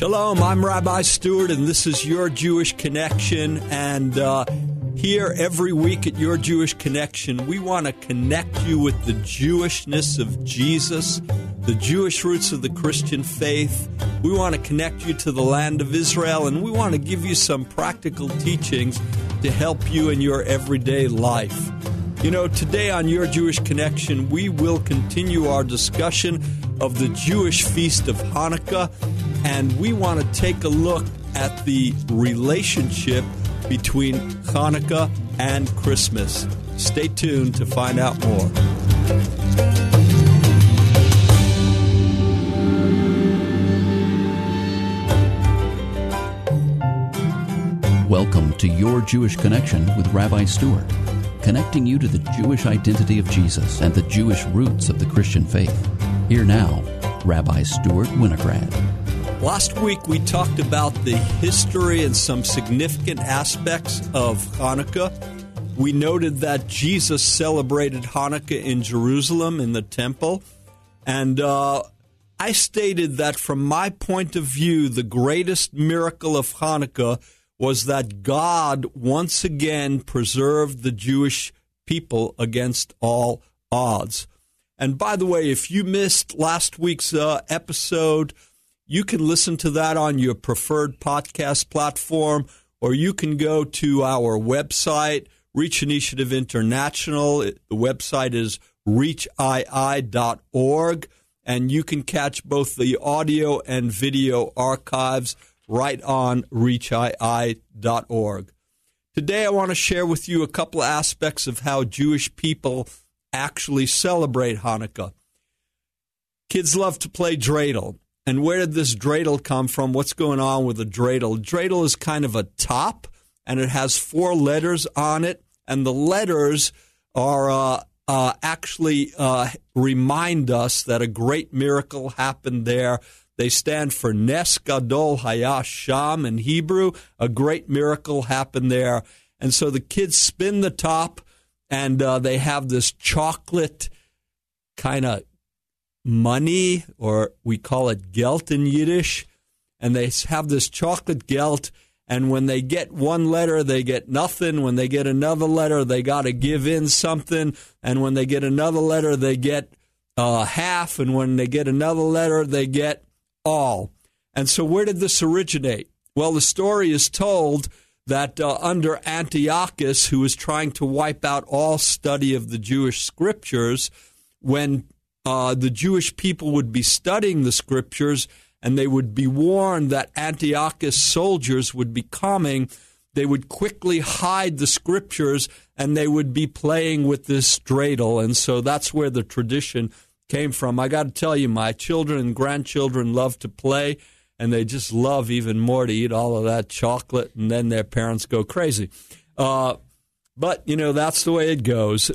Shalom, I'm Rabbi Stewart, and this is Your Jewish Connection. And uh, here every week at Your Jewish Connection, we want to connect you with the Jewishness of Jesus, the Jewish roots of the Christian faith. We want to connect you to the land of Israel, and we want to give you some practical teachings to help you in your everyday life. You know, today on Your Jewish Connection, we will continue our discussion of the Jewish feast of Hanukkah, and we want to take a look at the relationship between Hanukkah and Christmas. Stay tuned to find out more. Welcome to Your Jewish Connection with Rabbi Stewart, connecting you to the Jewish identity of Jesus and the Jewish roots of the Christian faith. Here now, Rabbi Stewart Winograd. Last week we talked about the history and some significant aspects of Hanukkah. We noted that Jesus celebrated Hanukkah in Jerusalem in the temple. And uh, I stated that from my point of view, the greatest miracle of Hanukkah was that God once again preserved the Jewish people against all odds. And by the way, if you missed last week's uh, episode, you can listen to that on your preferred podcast platform, or you can go to our website, Reach Initiative International. The website is reachii.org, and you can catch both the audio and video archives right on reachii.org. Today, I want to share with you a couple aspects of how Jewish people actually celebrate Hanukkah. Kids love to play dreidel. And where did this dreidel come from? What's going on with the dreidel? Dreidel is kind of a top, and it has four letters on it, and the letters are uh, uh, actually uh, remind us that a great miracle happened there. They stand for Nes Gadol Haya Sham in Hebrew. A great miracle happened there. And so the kids spin the top, and uh, they have this chocolate kind of money, or we call it gelt in Yiddish, and they have this chocolate gelt. And when they get one letter, they get nothing. When they get another letter, they got to give in something. And when they get another letter, they get uh, half. And when they get another letter, they get all. And so, where did this originate? Well, the story is told that uh, under Antiochus, who was trying to wipe out all study of the Jewish scriptures, when uh, the Jewish people would be studying the scriptures and they would be warned that Antiochus soldiers would be coming, they would quickly hide the scriptures and they would be playing with this dreidel. And so that's where the tradition came from. I got to tell you, my children and grandchildren love to play and they just love even more to eat all of that chocolate, and then their parents go crazy. Uh, but, you know, that's the way it goes.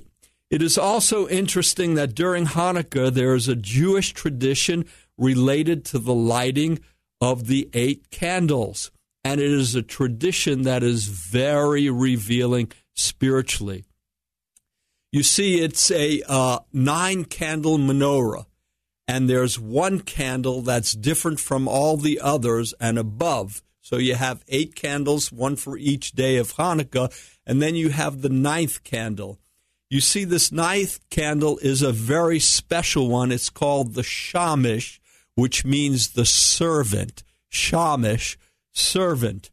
It is also interesting that during Hanukkah, there is a Jewish tradition related to the lighting of the eight candles. And it is a tradition that is very revealing spiritually. You see, it's a uh, nine candle menorah and there's one candle that's different from all the others and above. So you have eight candles, one for each day of Hanukkah, and then you have the ninth candle. You see, this ninth candle is a very special one. It's called the Shamish, which means the servant. Shamish, servant.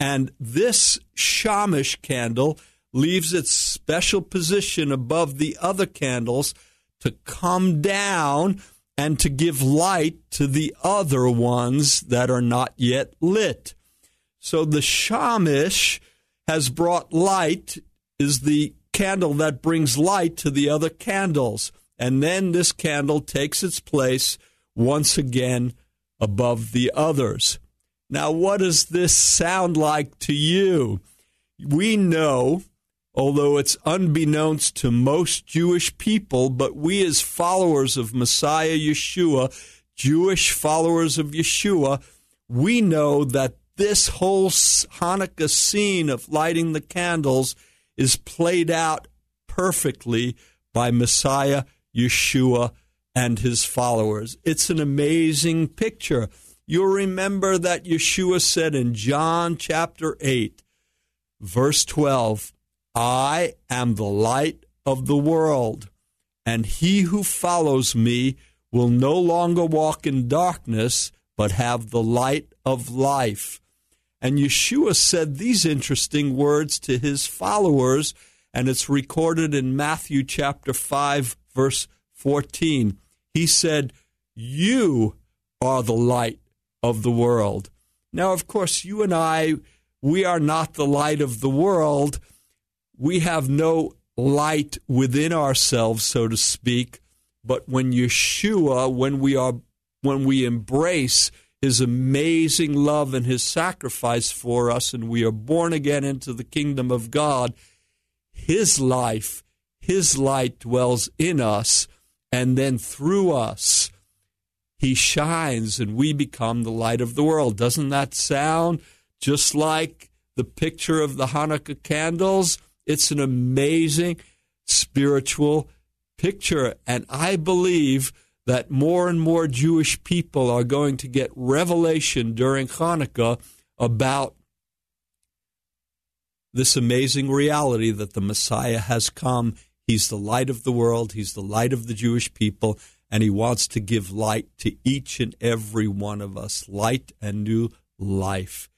And this Shamish candle leaves its special position above the other candles to come down and to give light to the other ones that are not yet lit. So the Shamish has brought light, is the candle that brings light to the other candles. And then this candle takes its place once again above the others. Now, what does this sound like to you? We know although it's unbeknownst to most Jewish people, but we as followers of Messiah Yeshua, Jewish followers of Yeshua, we know that this whole Hanukkah scene of lighting the candles is played out perfectly by Messiah Yeshua and his followers. It's an amazing picture. you'll remember that Yeshua said in John chapter 8, verse 12, I am the light of the world, and he who follows me will no longer walk in darkness, but have the light of life. And Yeshua said these interesting words to his followers, and it's recorded in Matthew chapter 5, verse 14. He said, You are the light of the world. Now, of course, you and I, we are not the light of the world. We have no light within ourselves, so to speak. But when Yeshua, when we are, when we embrace his amazing love and his sacrifice for us, and we are born again into the kingdom of God, his life, his light dwells in us, and then through us, he shines and we become the light of the world. Doesn't that sound just like the picture of the Hanukkah candles? It's an amazing spiritual picture. And I believe that more and more Jewish people are going to get revelation during Hanukkah about this amazing reality that the Messiah has come. He's the light of the world, He's the light of the Jewish people, and He wants to give light to each and every one of us light and new life.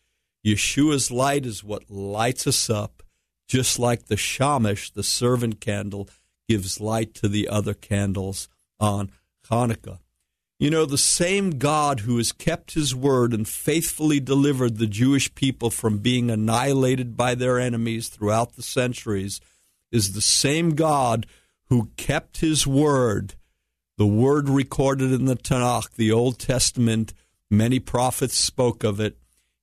Yeshua's light is what lights us up, just like the shamash, the servant candle, gives light to the other candles on Hanukkah. You know, the same God who has kept his word and faithfully delivered the Jewish people from being annihilated by their enemies throughout the centuries is the same God who kept his word, the word recorded in the Tanakh, the Old Testament. Many prophets spoke of it.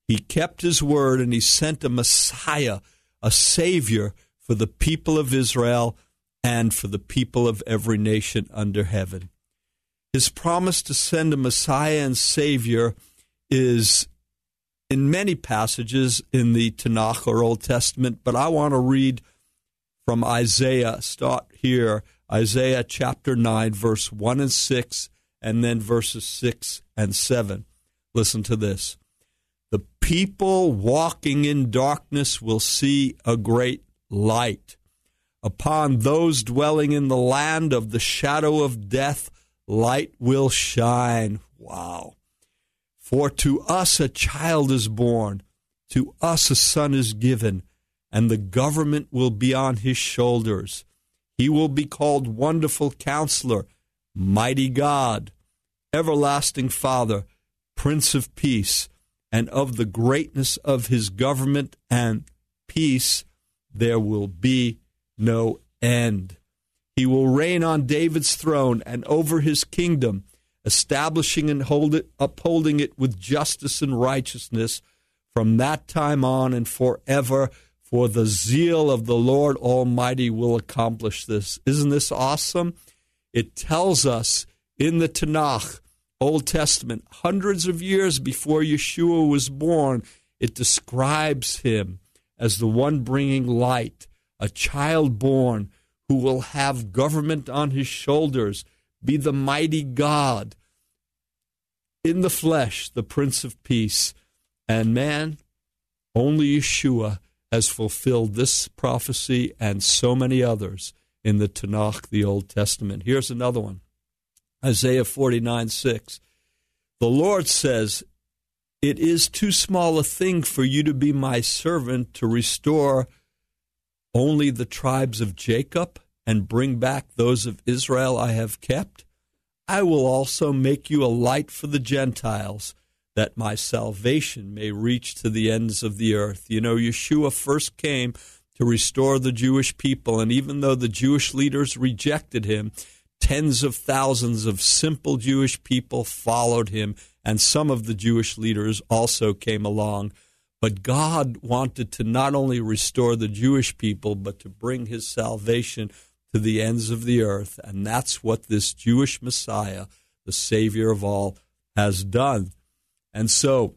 He kept his word and he sent a Messiah, a Savior for the people of Israel and for the people of every nation under heaven. His promise to send a Messiah and Savior is in many passages in the Tanakh or Old Testament, but I want to read from Isaiah. Start here, Isaiah chapter 9, verse 1 and 6, and then verses 6 and 7. Listen to this. The people walking in darkness will see a great light. Upon those dwelling in the land of the shadow of death, light will shine. Wow. For to us a child is born, to us a son is given, and the government will be on his shoulders. He will be called Wonderful Counselor, Mighty God, Everlasting Father, Prince of Peace, and of the greatness of his government and peace there will be no end. He will reign on David's throne and over his kingdom, establishing and it, upholding it with justice and righteousness from that time on and forever. For the zeal of the Lord Almighty will accomplish this. Isn't this awesome? It tells us in the Tanakh, Old Testament, hundreds of years before Yeshua was born, it describes him as the one bringing light, a child born who will have government on his shoulders, be the mighty God in the flesh, the Prince of Peace. And man, only Yeshua has fulfilled this prophecy and so many others in the Tanakh, the Old Testament. Here's another one Isaiah 49 6. The Lord says, It is too small a thing for you to be my servant to restore only the tribes of Jacob and bring back those of Israel I have kept? I will also make you a light for the Gentiles, that my salvation may reach to the ends of the earth. You know, Yeshua first came to restore the Jewish people, and even though the Jewish leaders rejected him, tens of thousands of simple Jewish people followed him, and some of the Jewish leaders also came along. But God wanted to not only restore the Jewish people, but to bring his salvation to the ends of the earth. And that's what this Jewish Messiah, the Savior of all, has done. And so,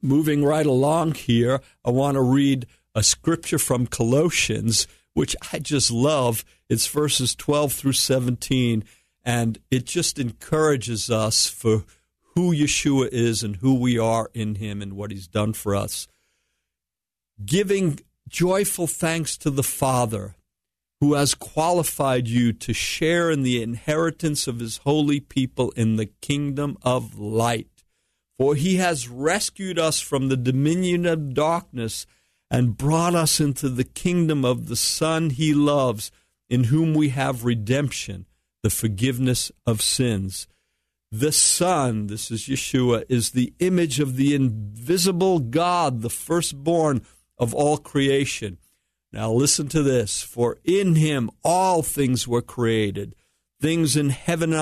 moving right along here, I want to read a scripture from Colossians, which I just love. It's verses 12 through 17, and it just encourages us for who Yeshua is and who we are in him and what he's done for us. Giving joyful thanks to the Father who has qualified you to share in the inheritance of his holy people in the kingdom of light. For he has rescued us from the dominion of darkness and brought us into the kingdom of the Son he loves, in whom we have redemption, the forgiveness of sins. The Son, this is Yeshua, is the image of the invisible God, the firstborn of all creation. Now listen to this. For in him all things were created, things in heaven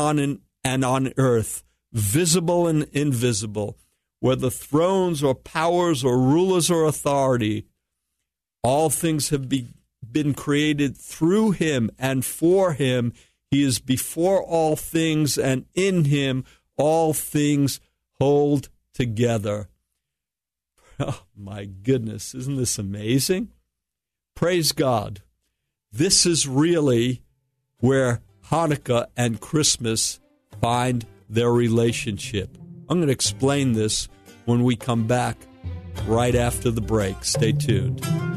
and on earth, visible and invisible, whether thrones or powers or rulers or authority. All things have be, been created through him and for him. He is before all things, and in him all things hold together. Oh, my goodness, isn't this amazing? Praise God. This is really where Hanukkah and Christmas find their relationship. I'm going to explain this when we come back right after the break. Stay tuned.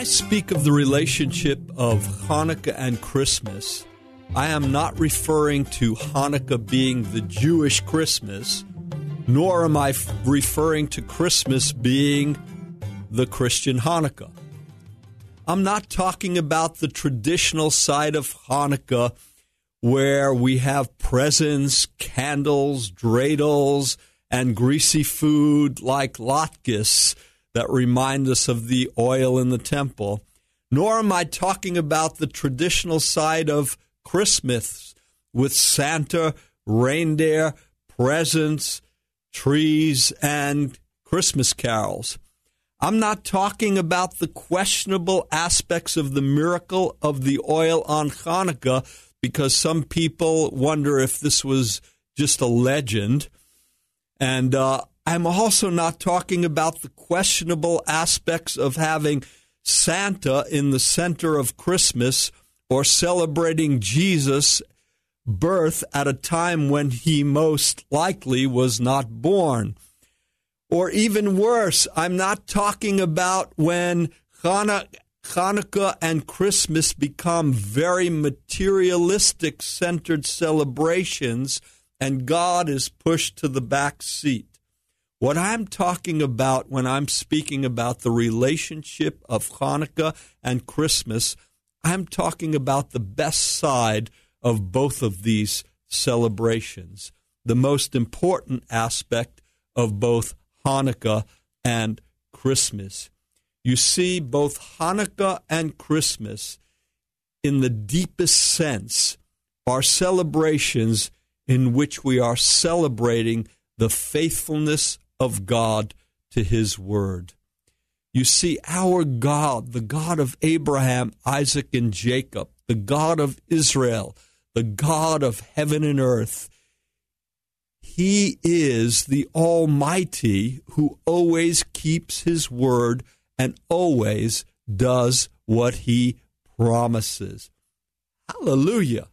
I speak of the relationship of Hanukkah and Christmas, I am not referring to Hanukkah being the Jewish Christmas, nor am I referring to Christmas being the Christian Hanukkah. I'm not talking about the traditional side of Hanukkah where we have presents, candles, dreidels, and greasy food like latkes that remind us of the oil in the temple, nor am I talking about the traditional side of Christmas with Santa, reindeer, presents, trees, and Christmas carols. I'm not talking about the questionable aspects of the miracle of the oil on Hanukkah because some people wonder if this was just a legend. And uh, I'm also not talking about the questionable aspects of having Santa in the center of Christmas or celebrating Jesus' birth at a time when he most likely was not born. Or even worse, I'm not talking about when Hanukkah and Christmas become very materialistic centered celebrations and God is pushed to the back seat. What I'm talking about when I'm speaking about the relationship of Hanukkah and Christmas, I'm talking about the best side of both of these celebrations, the most important aspect of both Hanukkah and Christmas. You see, both Hanukkah and Christmas, in the deepest sense, are celebrations in which we are celebrating the faithfulness of God to his word. You see, our God, the God of Abraham, Isaac, and Jacob, the God of Israel, the God of heaven and earth, he is the Almighty who always keeps his word and always does what he promises. Hallelujah.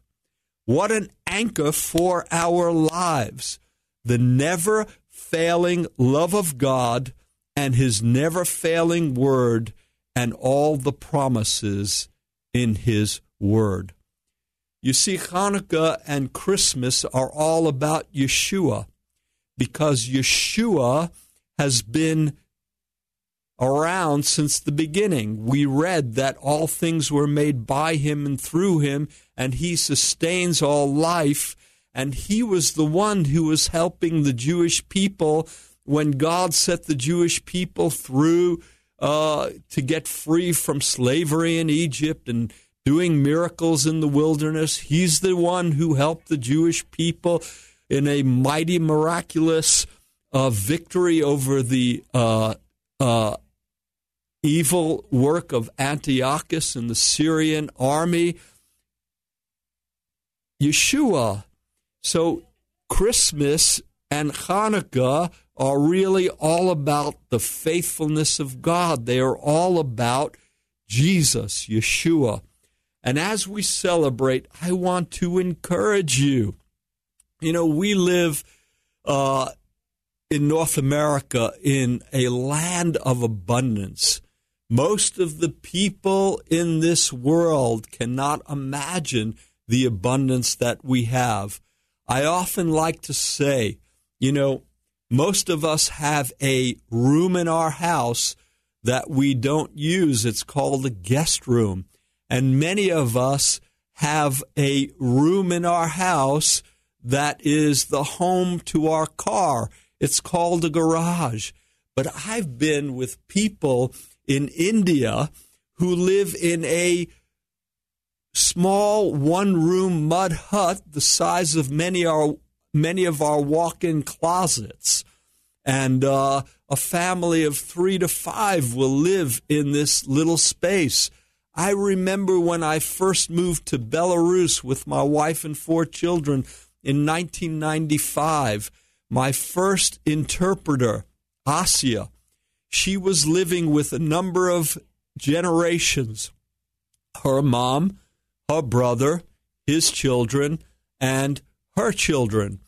What an anchor for our lives. The never failing love of God and his never failing word and all the promises in his word. You see, Hanukkah and Christmas are all about Yeshua because Yeshua has been around since the beginning. We read that all things were made by him and through him, and he sustains all life and he was the one who was helping the Jewish people when God set the Jewish people through uh, to get free from slavery in Egypt and doing miracles in the wilderness. He's the one who helped the Jewish people in a mighty, miraculous uh, victory over the uh, uh evil work of Antiochus and the Syrian army. Yeshua so Christmas and Hanukkah are really all about the faithfulness of God. They are all about Jesus, Yeshua. And as we celebrate, I want to encourage you. You know, we live uh, in North America in a land of abundance. Most of the people in this world cannot imagine the abundance that we have. I often like to say, you know, most of us have a room in our house that we don't use. It's called a guest room. And many of us have a room in our house that is the home to our car. It's called a garage. But I've been with people in India who live in a small one room mud hut the size of many our many of our walk-in closets. And uh, a family of three to five will live in this little space. I remember when i first moved to belarus with my wife and four children in 1995 my first interpreter asia she was living with a number of generations. Her mom her brother, his children, and her children.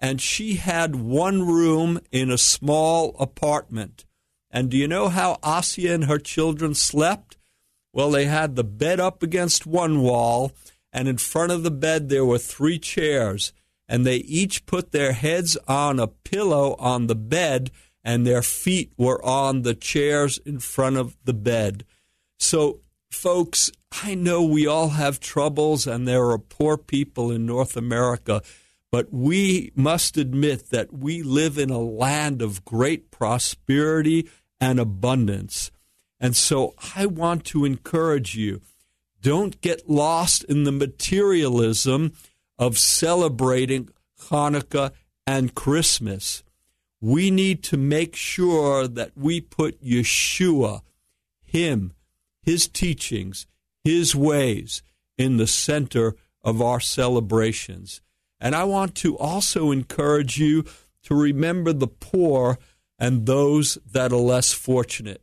And she had one room in a small apartment. And do you know how Asia and her children slept? Well, they had the bed up against one wall, and in front of the bed there were three chairs. And they each put their heads on a pillow on the bed, and their feet were on the chairs in front of the bed. So folks, I know we all have troubles and there are poor people in North America, but we must admit that we live in a land of great prosperity and abundance. And so I want to encourage you don't get lost in the materialism of celebrating Hanukkah and Christmas. We need to make sure that we put Yeshua, Him, his teachings, His ways in the center of our celebrations. And I want to also encourage you to remember the poor and those that are less fortunate.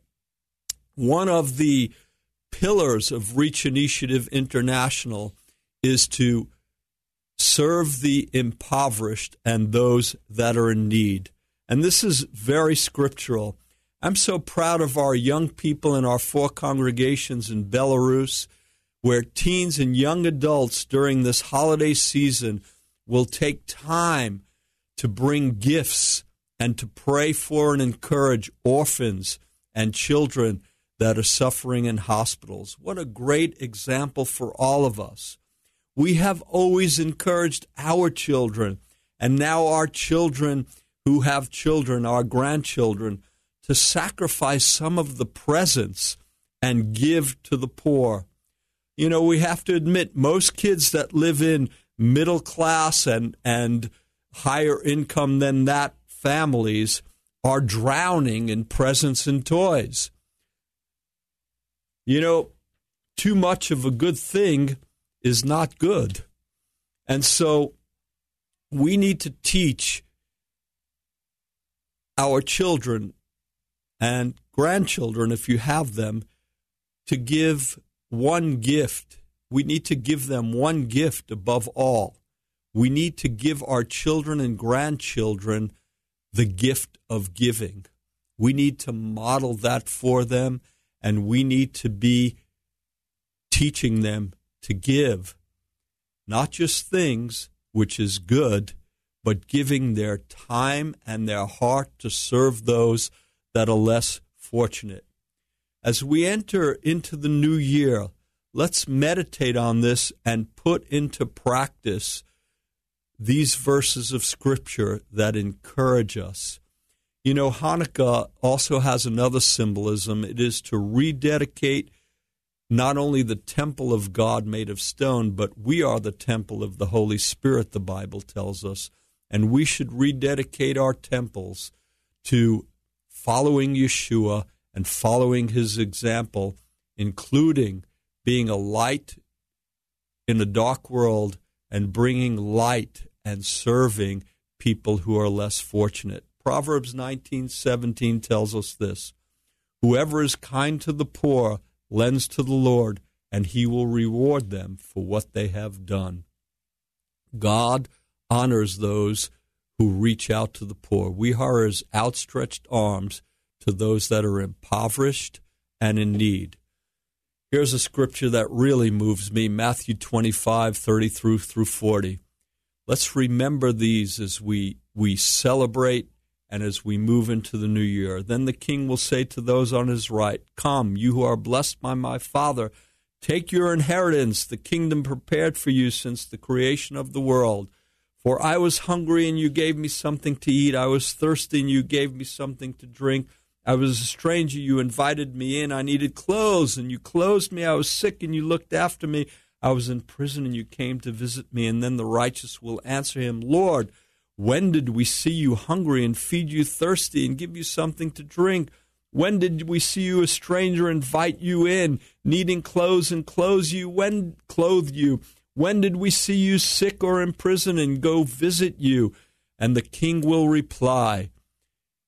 One of the pillars of Reach Initiative International is to serve the impoverished and those that are in need. And this is very scriptural. I'm so proud of our young people in our four congregations in Belarus, where teens and young adults during this holiday season will take time to bring gifts and to pray for and encourage orphans and children that are suffering in hospitals. What a great example for all of us. We have always encouraged our children, and now our children who have children, our grandchildren, to sacrifice some of the presents and give to the poor. You know, we have to admit most kids that live in middle class and and higher income than that families are drowning in presents and toys. You know, too much of a good thing is not good. And so we need to teach our children and grandchildren, if you have them, to give one gift. We need to give them one gift above all. We need to give our children and grandchildren the gift of giving. We need to model that for them, and we need to be teaching them to give not just things, which is good, but giving their time and their heart to serve those that are less fortunate. As we enter into the new year, let's meditate on this and put into practice these verses of Scripture that encourage us. You know, Hanukkah also has another symbolism. It is to rededicate not only the temple of God made of stone, but we are the temple of the Holy Spirit, the Bible tells us. And we should rededicate our temples to following Yeshua and following his example, including being a light in a dark world and bringing light and serving people who are less fortunate. Proverbs 19:17 tells us this. Whoever is kind to the poor lends to the Lord, and he will reward them for what they have done. God honors those who reach out to the poor. We are his outstretched arms to those that are impoverished and in need. Here's a scripture that really moves me Matthew 25, 30 through, through 40. Let's remember these as we, we celebrate and as we move into the new year. Then the king will say to those on his right, Come, you who are blessed by my Father, take your inheritance, the kingdom prepared for you since the creation of the world. For I was hungry, and you gave me something to eat. I was thirsty, and you gave me something to drink. I was a stranger, you invited me in. I needed clothes, and you clothed me. I was sick, and you looked after me. I was in prison, and you came to visit me. And then the righteous will answer him, Lord, when did we see you hungry and feed you thirsty and give you something to drink? When did we see you a stranger invite you in, needing clothes and clothe you? When clothe you? When did we see you sick or in prison and go visit you? And the king will reply,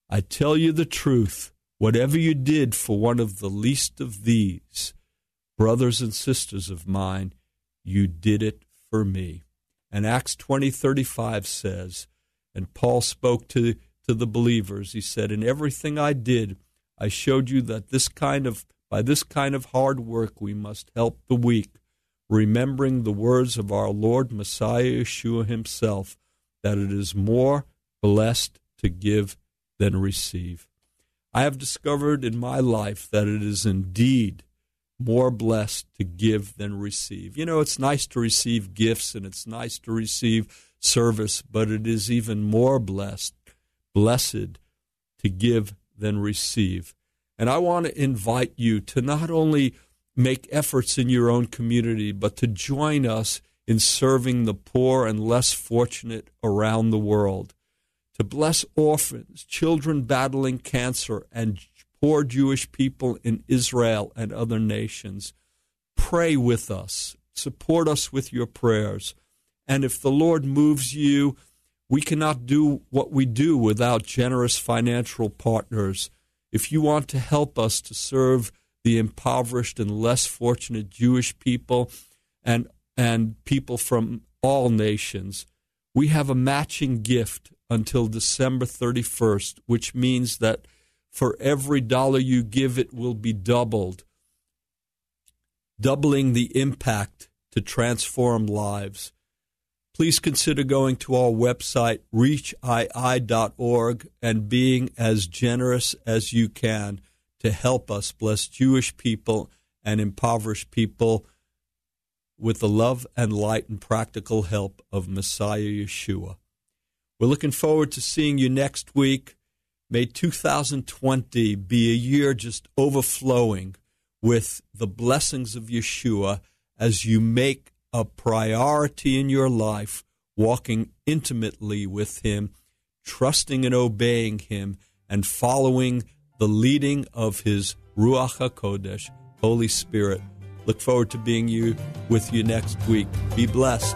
I tell you the truth, whatever you did for one of the least of these, brothers and sisters of mine, you did it for me. And Acts 20:35 says, and Paul spoke to, to the believers, he said, In everything I did, I showed you that this kind of by this kind of hard work we must help the weak remembering the words of our Lord Messiah Yeshua himself, that it is more blessed to give than receive. I have discovered in my life that it is indeed more blessed to give than receive. You know, it's nice to receive gifts and it's nice to receive service, but it is even more blessed, blessed to give than receive. And I want to invite you to not only make efforts in your own community, but to join us in serving the poor and less fortunate around the world. To bless orphans, children battling cancer, and poor Jewish people in Israel and other nations. Pray with us. Support us with your prayers. And if the Lord moves you, we cannot do what we do without generous financial partners. If you want to help us to serve the impoverished and less fortunate Jewish people and and people from all nations. We have a matching gift until December 31st, which means that for every dollar you give, it will be doubled, doubling the impact to transform lives. Please consider going to our website, reachii.org, and being as generous as you can to help us bless Jewish people and impoverished people with the love and light and practical help of Messiah Yeshua. We're looking forward to seeing you next week. May 2020 be a year just overflowing with the blessings of Yeshua as you make a priority in your life walking intimately with Him, trusting and obeying Him, and following the leading of His Ruach HaKodesh, Holy Spirit. Look forward to being you with you next week. Be blessed.